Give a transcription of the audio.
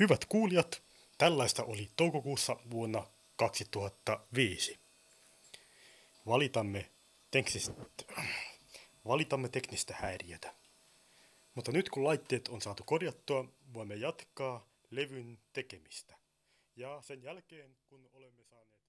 Hyvät kuulijat, tällaista oli toukokuussa vuonna 2005. Valitamme, teknistä, valitamme teknistä häiriötä. Mutta nyt kun laitteet on saatu korjattua, voimme jatkaa levyn tekemistä. Ja sen jälkeen, kun olemme saaneet...